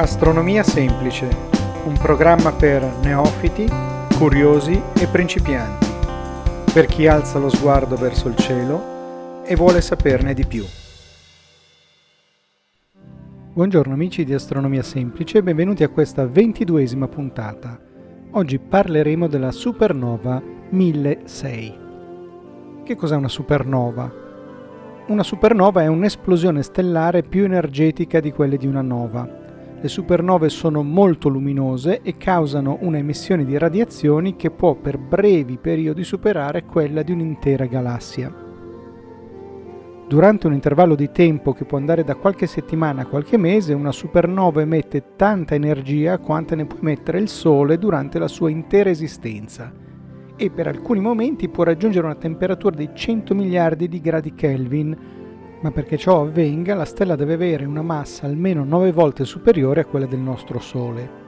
Astronomia semplice, un programma per neofiti, curiosi e principianti, per chi alza lo sguardo verso il cielo e vuole saperne di più. Buongiorno amici di Astronomia Semplice e benvenuti a questa ventiduesima puntata. Oggi parleremo della supernova 1006. Che cos'è una supernova? Una supernova è un'esplosione stellare più energetica di quelle di una nova le supernove sono molto luminose e causano una emissione di radiazioni che può per brevi periodi superare quella di un'intera galassia. Durante un intervallo di tempo che può andare da qualche settimana a qualche mese, una supernova emette tanta energia quanta ne può emettere il Sole durante la sua intera esistenza e per alcuni momenti può raggiungere una temperatura di 100 miliardi di gradi Kelvin, ma perché ciò avvenga la stella deve avere una massa almeno 9 volte superiore a quella del nostro Sole.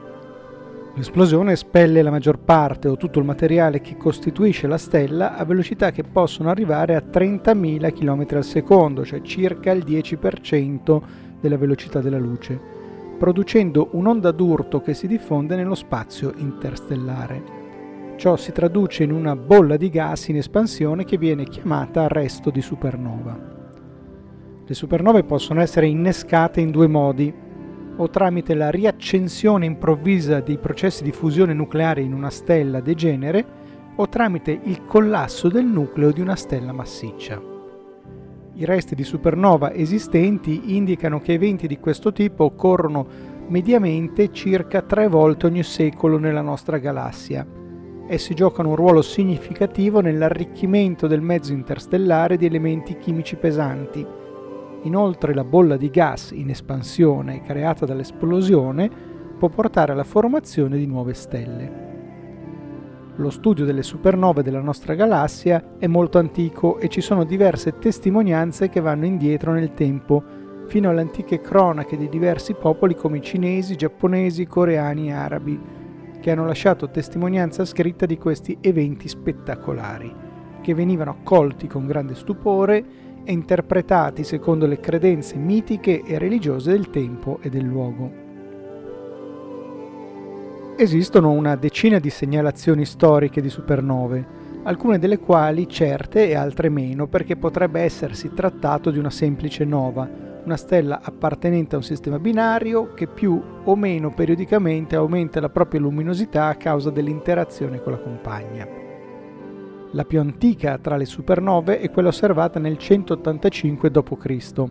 L'esplosione espelle la maggior parte o tutto il materiale che costituisce la stella a velocità che possono arrivare a 30.000 km al secondo, cioè circa il 10% della velocità della luce, producendo un'onda d'urto che si diffonde nello spazio interstellare. Ciò si traduce in una bolla di gas in espansione che viene chiamata arresto di supernova. Le supernove possono essere innescate in due modi, o tramite la riaccensione improvvisa dei processi di fusione nucleare in una stella degenere, o tramite il collasso del nucleo di una stella massiccia. I resti di supernova esistenti indicano che eventi di questo tipo occorrono mediamente circa tre volte ogni secolo nella nostra galassia. Essi giocano un ruolo significativo nell'arricchimento del mezzo interstellare di elementi chimici pesanti, Inoltre la bolla di gas in espansione creata dall'esplosione può portare alla formazione di nuove stelle. Lo studio delle supernove della nostra galassia è molto antico e ci sono diverse testimonianze che vanno indietro nel tempo, fino alle antiche cronache di diversi popoli come i cinesi, giapponesi, coreani e arabi, che hanno lasciato testimonianza scritta di questi eventi spettacolari, che venivano accolti con grande stupore e interpretati secondo le credenze mitiche e religiose del tempo e del luogo. Esistono una decina di segnalazioni storiche di supernove, alcune delle quali certe e altre meno perché potrebbe essersi trattato di una semplice nova, una stella appartenente a un sistema binario che più o meno periodicamente aumenta la propria luminosità a causa dell'interazione con la compagna. La più antica tra le supernove è quella osservata nel 185 d.C.,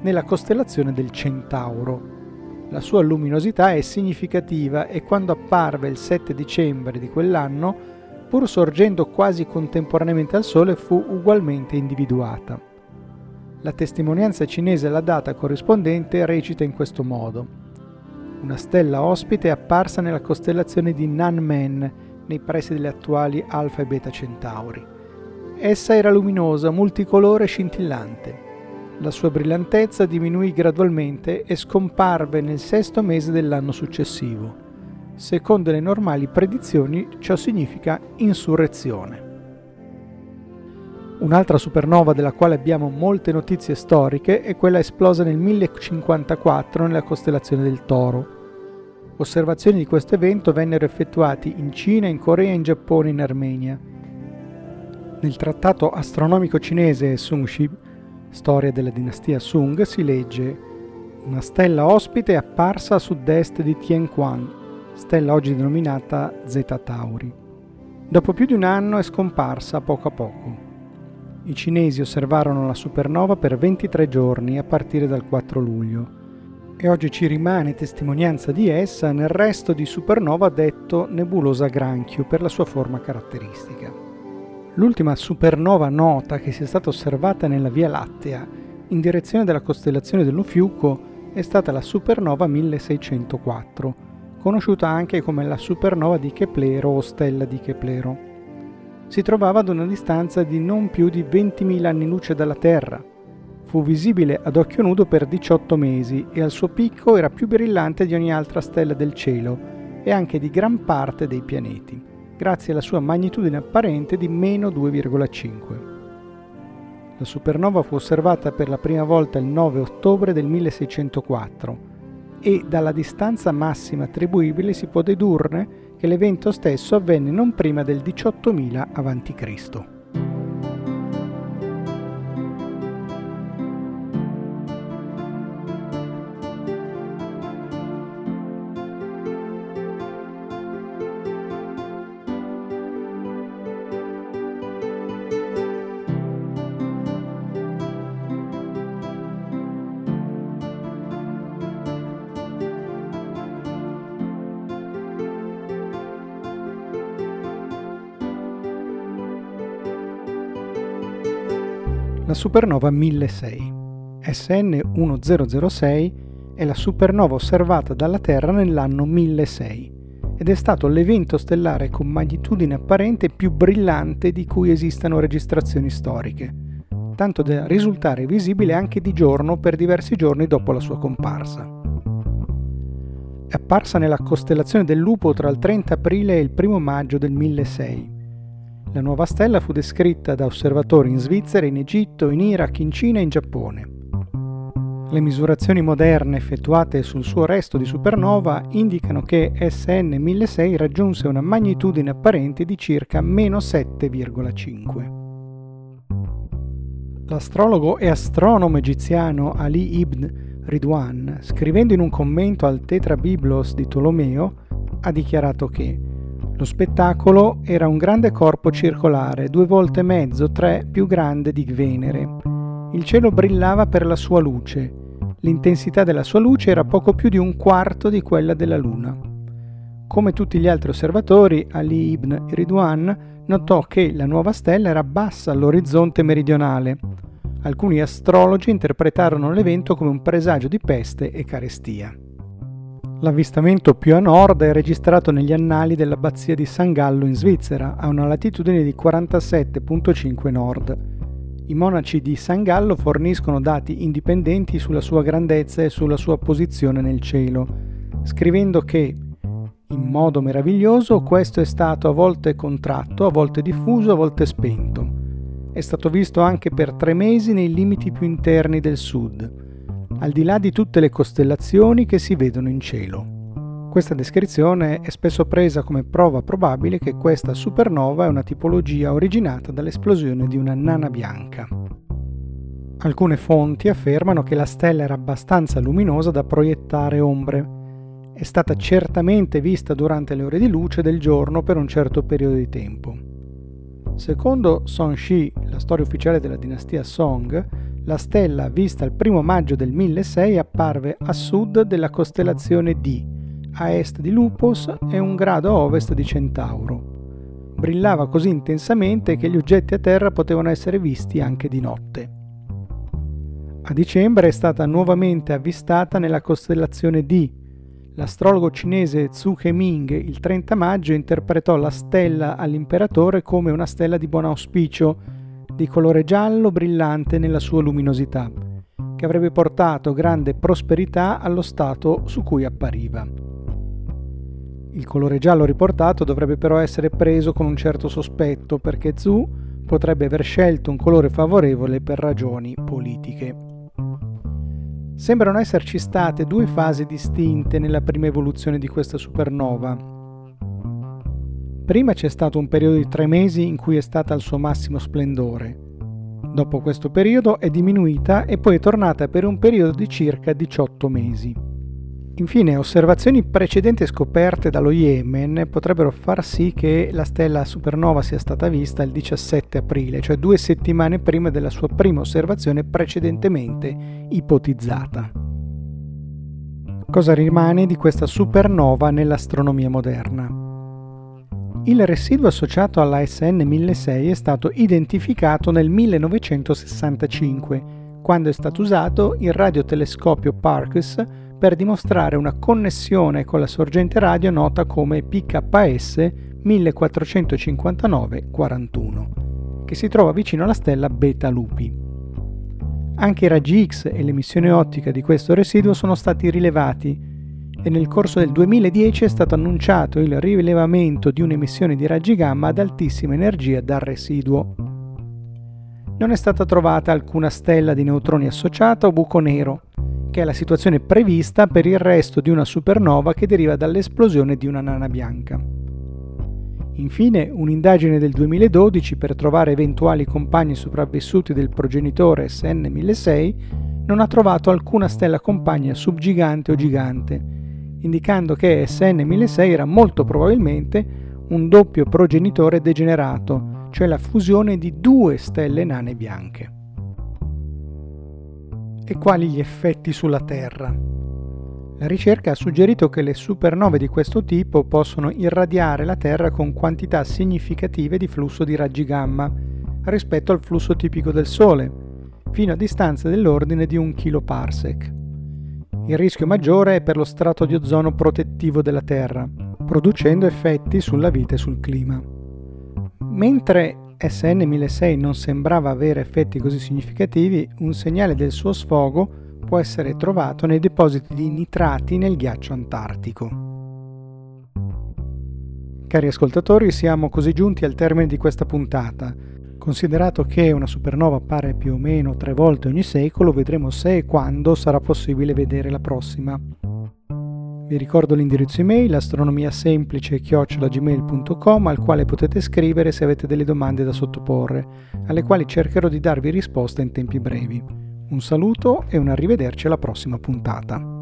nella costellazione del Centauro. La sua luminosità è significativa e quando apparve il 7 dicembre di quell'anno, pur sorgendo quasi contemporaneamente al Sole, fu ugualmente individuata. La testimonianza cinese alla data corrispondente recita in questo modo. Una stella ospite è apparsa nella costellazione di Nanmen, nei pressi delle attuali Alfa e Beta Centauri. Essa era luminosa, multicolore e scintillante. La sua brillantezza diminuì gradualmente e scomparve nel sesto mese dell'anno successivo. Secondo le normali predizioni ciò significa insurrezione. Un'altra supernova della quale abbiamo molte notizie storiche è quella esplosa nel 1054 nella costellazione del Toro. Osservazioni di questo evento vennero effettuati in Cina, in Corea, in Giappone e in Armenia. Nel trattato astronomico cinese Sungshib, storia della dinastia Sung, si legge una stella ospite è apparsa a sud-est di Tianquan, stella oggi denominata Zeta Tauri. Dopo più di un anno è scomparsa poco a poco. I cinesi osservarono la supernova per 23 giorni a partire dal 4 luglio e oggi ci rimane testimonianza di essa nel resto di supernova detto nebulosa granchio per la sua forma caratteristica. L'ultima supernova nota che sia stata osservata nella Via Lattea in direzione della costellazione dello Fiuco è stata la supernova 1604, conosciuta anche come la supernova di Keplero o stella di Keplero si trovava ad una distanza di non più di 20.000 anni luce dalla Terra. Fu visibile ad occhio nudo per 18 mesi e al suo picco era più brillante di ogni altra stella del cielo e anche di gran parte dei pianeti, grazie alla sua magnitudine apparente di meno 2,5. La supernova fu osservata per la prima volta il 9 ottobre del 1604 e dalla distanza massima attribuibile si può dedurre che l'evento stesso avvenne non prima del 18.000 a.C. la supernova 1006. SN 1006 è la supernova osservata dalla Terra nell'anno 1006 ed è stato l'evento stellare con magnitudine apparente più brillante di cui esistano registrazioni storiche, tanto da risultare visibile anche di giorno per diversi giorni dopo la sua comparsa. È apparsa nella costellazione del Lupo tra il 30 aprile e il 1 maggio del 1006 la nuova stella fu descritta da osservatori in Svizzera, in Egitto, in Iraq, in Cina e in Giappone. Le misurazioni moderne effettuate sul suo resto di supernova indicano che SN 1006 raggiunse una magnitudine apparente di circa meno 7,5. L'astrologo e astronomo egiziano Ali ibn Ridwan, scrivendo in un commento al Tetrabiblos di Tolomeo, ha dichiarato che lo spettacolo era un grande corpo circolare, due volte e mezzo, tre più grande di Venere. Il cielo brillava per la sua luce. L'intensità della sua luce era poco più di un quarto di quella della Luna. Come tutti gli altri osservatori, Ali ibn Ridwan notò che la nuova stella era bassa all'orizzonte meridionale. Alcuni astrologi interpretarono l'evento come un presagio di peste e carestia. L'avvistamento più a nord è registrato negli annali dell'abbazia di San Gallo in Svizzera, a una latitudine di 47.5 nord. I monaci di San Gallo forniscono dati indipendenti sulla sua grandezza e sulla sua posizione nel cielo, scrivendo che, in modo meraviglioso, questo è stato a volte contratto, a volte diffuso, a volte spento. È stato visto anche per tre mesi nei limiti più interni del sud al di là di tutte le costellazioni che si vedono in cielo. Questa descrizione è spesso presa come prova probabile che questa supernova è una tipologia originata dall'esplosione di una nana bianca. Alcune fonti affermano che la stella era abbastanza luminosa da proiettare ombre. È stata certamente vista durante le ore di luce del giorno per un certo periodo di tempo. Secondo Song Shi, la storia ufficiale della dinastia Song, la stella vista il primo maggio del 1006 apparve a sud della costellazione D, a est di Lupus e un grado a ovest di Centauro. Brillava così intensamente che gli oggetti a terra potevano essere visti anche di notte. A dicembre è stata nuovamente avvistata nella costellazione D. L'astrologo cinese Zhu Heming il 30 maggio interpretò la stella all'imperatore come una stella di buon auspicio di colore giallo brillante nella sua luminosità che avrebbe portato grande prosperità allo stato su cui appariva. Il colore giallo riportato dovrebbe però essere preso con un certo sospetto perché Zhu potrebbe aver scelto un colore favorevole per ragioni politiche. Sembrano esserci state due fasi distinte nella prima evoluzione di questa supernova. Prima c'è stato un periodo di tre mesi in cui è stata al suo massimo splendore, Dopo questo periodo è diminuita e poi è tornata per un periodo di circa 18 mesi. Infine, osservazioni precedenti scoperte dallo Yemen potrebbero far sì che la stella supernova sia stata vista il 17 aprile, cioè due settimane prima della sua prima osservazione precedentemente ipotizzata. Cosa rimane di questa supernova nell'astronomia moderna? Il residuo associato alla SN 1006 è stato identificato nel 1965, quando è stato usato il radiotelescopio Parkes per dimostrare una connessione con la sorgente radio nota come PKS 1459-41, che si trova vicino alla stella Beta Lupi. Anche i raggi X e l'emissione ottica di questo residuo sono stati rilevati e nel corso del 2010 è stato annunciato il rilevamento di un'emissione di raggi gamma ad altissima energia dal residuo. Non è stata trovata alcuna stella di neutroni associata o buco nero, che è la situazione prevista per il resto di una supernova che deriva dall'esplosione di una nana bianca. Infine, un'indagine del 2012 per trovare eventuali compagni sopravvissuti del progenitore SN1006 non ha trovato alcuna stella compagna subgigante o gigante, indicando che SN1006 era molto probabilmente un doppio progenitore degenerato, cioè la fusione di due stelle nane bianche. E quali gli effetti sulla Terra? La ricerca ha suggerito che le supernove di questo tipo possono irradiare la Terra con quantità significative di flusso di raggi gamma rispetto al flusso tipico del Sole, fino a distanze dell'ordine di un kiloparsec. Il rischio maggiore è per lo strato di ozono protettivo della Terra, producendo effetti sulla vita e sul clima. Mentre SN 1006 non sembrava avere effetti così significativi, un segnale del suo sfogo può essere trovato nei depositi di nitrati nel ghiaccio antartico. Cari ascoltatori, siamo così giunti al termine di questa puntata. Considerato che una supernova appare più o meno tre volte ogni secolo, vedremo se e quando sarà possibile vedere la prossima. Vi ricordo l'indirizzo email astronomiasemplice-gmail.com al quale potete scrivere se avete delle domande da sottoporre, alle quali cercherò di darvi risposta in tempi brevi. Un saluto e un arrivederci alla prossima puntata.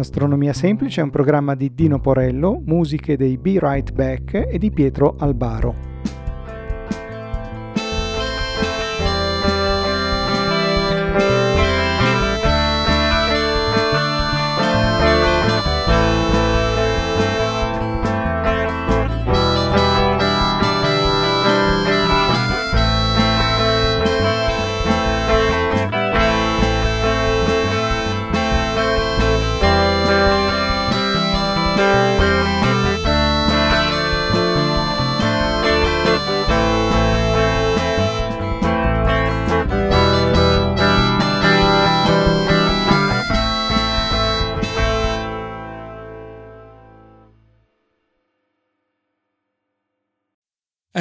Astronomia Semplice è un programma di Dino Porello, musiche dei Be Right Back e di Pietro Albaro.